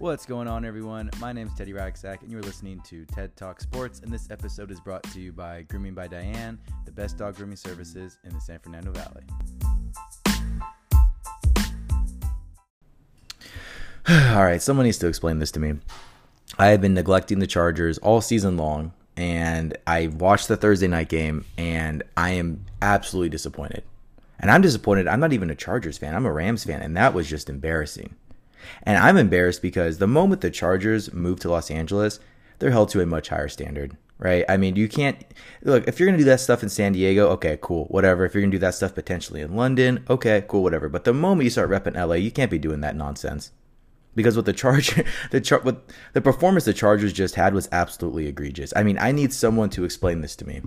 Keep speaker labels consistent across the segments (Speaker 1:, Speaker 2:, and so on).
Speaker 1: What's going on, everyone? My name is Teddy Ragsack, and you're listening to TED Talk Sports. And this episode is brought to you by Grooming by Diane, the best dog grooming services in the San Fernando Valley. all right, someone needs to explain this to me. I have been neglecting the Chargers all season long, and I watched the Thursday night game, and I am absolutely disappointed. And I'm disappointed. I'm not even a Chargers fan. I'm a Rams fan, and that was just embarrassing. And I'm embarrassed because the moment the Chargers move to Los Angeles, they're held to a much higher standard, right? I mean, you can't look if you're going to do that stuff in San Diego, okay, cool, whatever. If you're going to do that stuff potentially in London, okay, cool, whatever. But the moment you start repping LA, you can't be doing that nonsense. Because what the Charger, the char, what the performance the Chargers just had was absolutely egregious. I mean, I need someone to explain this to me.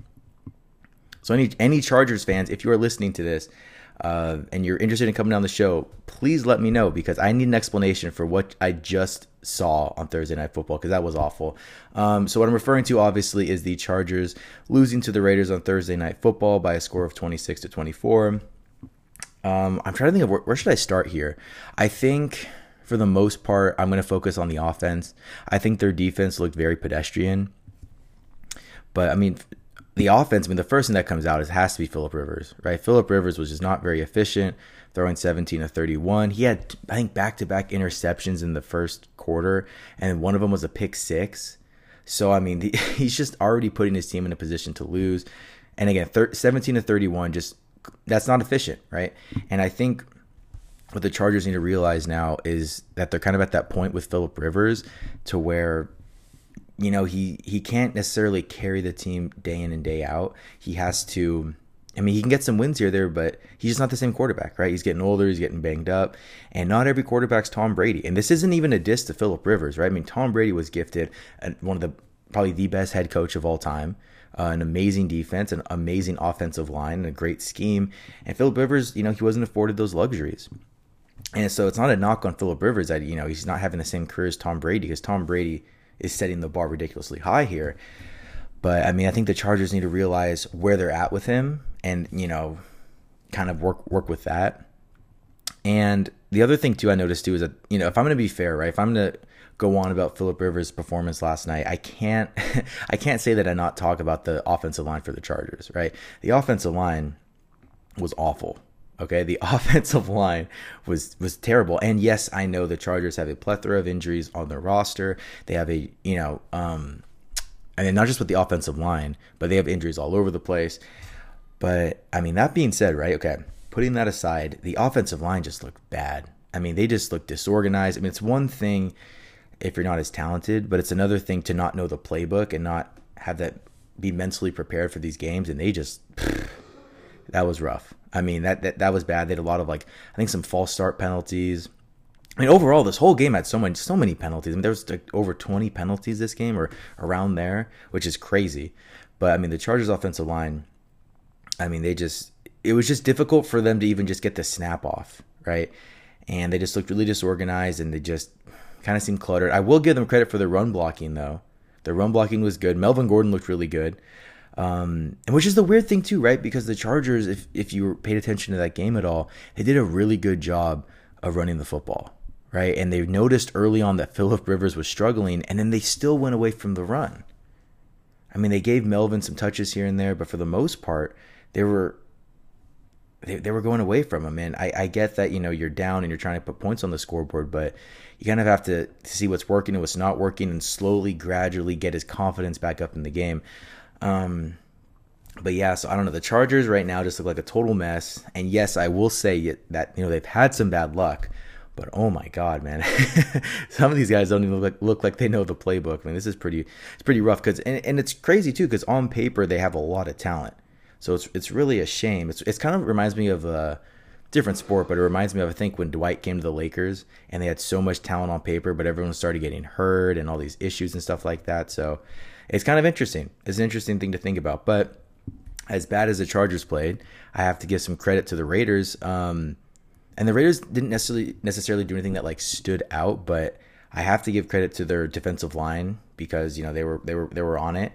Speaker 1: So any any Chargers fans, if you are listening to this, uh, and you're interested in coming on the show, please let me know because I need an explanation for what I just saw on Thursday Night Football because that was awful. Um, so what I'm referring to obviously is the Chargers losing to the Raiders on Thursday Night Football by a score of 26 to 24. Um, I'm trying to think of where, where should I start here. I think for the most part, I'm going to focus on the offense. I think their defense looked very pedestrian. But I mean, the offense, I mean, the first thing that comes out is has to be Philip Rivers, right? Philip Rivers was just not very efficient, throwing 17 to 31. He had, I think, back to back interceptions in the first quarter, and one of them was a pick six. So, I mean, the, he's just already putting his team in a position to lose. And again, thir- 17 to 31, just that's not efficient, right? And I think what the Chargers need to realize now is that they're kind of at that point with Philip Rivers to where you know, he he can't necessarily carry the team day in and day out. He has to I mean, he can get some wins here there, but he's just not the same quarterback, right? He's getting older, he's getting banged up, and not every quarterback's Tom Brady. And this isn't even a diss to Philip Rivers, right? I mean, Tom Brady was gifted one of the probably the best head coach of all time, uh, an amazing defense, an amazing offensive line, and a great scheme. And Philip Rivers, you know, he wasn't afforded those luxuries. And so it's not a knock on Philip Rivers that you know he's not having the same career as Tom Brady because Tom Brady is setting the bar ridiculously high here. But I mean, I think the Chargers need to realize where they're at with him and, you know, kind of work work with that. And the other thing too I noticed too is that, you know, if I'm going to be fair, right? If I'm going to go on about Philip Rivers' performance last night, I can't I can't say that I not talk about the offensive line for the Chargers, right? The offensive line was awful. Okay, the offensive line was was terrible, and yes, I know the Chargers have a plethora of injuries on their roster. They have a you know, um, mean, not just with the offensive line, but they have injuries all over the place. But I mean, that being said, right? Okay, putting that aside, the offensive line just looked bad. I mean, they just looked disorganized. I mean, it's one thing if you're not as talented, but it's another thing to not know the playbook and not have that be mentally prepared for these games. And they just that was rough. I mean, that, that that was bad. They had a lot of like I think some false start penalties. I mean, overall, this whole game had so many so many penalties. I mean, there was like over twenty penalties this game or around there, which is crazy. But I mean, the Chargers' offensive line, I mean, they just it was just difficult for them to even just get the snap off, right? And they just looked really disorganized and they just kind of seemed cluttered. I will give them credit for their run blocking though. Their run blocking was good. Melvin Gordon looked really good. Um, and which is the weird thing too, right? Because the Chargers, if if you paid attention to that game at all, they did a really good job of running the football, right? And they noticed early on that Philip Rivers was struggling, and then they still went away from the run. I mean, they gave Melvin some touches here and there, but for the most part, they were they, they were going away from him. And I, I get that you know you're down and you're trying to put points on the scoreboard, but you kind of have to, to see what's working and what's not working, and slowly, gradually get his confidence back up in the game. Um, but yeah, so I don't know. The Chargers right now just look like a total mess. And yes, I will say that you know they've had some bad luck, but oh my god, man, some of these guys don't even look like, look like they know the playbook. I mean, this is pretty it's pretty rough because and, and it's crazy too because on paper they have a lot of talent. So it's it's really a shame. It's it's kind of reminds me of a different sport, but it reminds me of I think when Dwight came to the Lakers and they had so much talent on paper, but everyone started getting hurt and all these issues and stuff like that. So it's kind of interesting. It's an interesting thing to think about. But as bad as the Chargers played, I have to give some credit to the Raiders. Um, and the Raiders didn't necessarily necessarily do anything that like stood out, but I have to give credit to their defensive line because you know they were they were they were on it,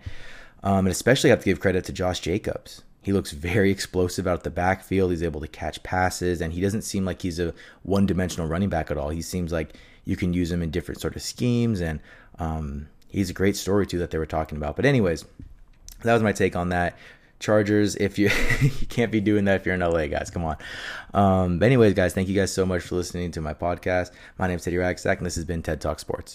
Speaker 1: um, and especially have to give credit to Josh Jacobs. He looks very explosive out the backfield. He's able to catch passes, and he doesn't seem like he's a one dimensional running back at all. He seems like you can use him in different sort of schemes, and um, he's a great story too that they were talking about. But anyways, that was my take on that. Chargers, if you you can't be doing that if you're in LA, guys, come on. Um, but anyways, guys, thank you guys so much for listening to my podcast. My name is Teddy Ragstack, and this has been TED Talk Sports.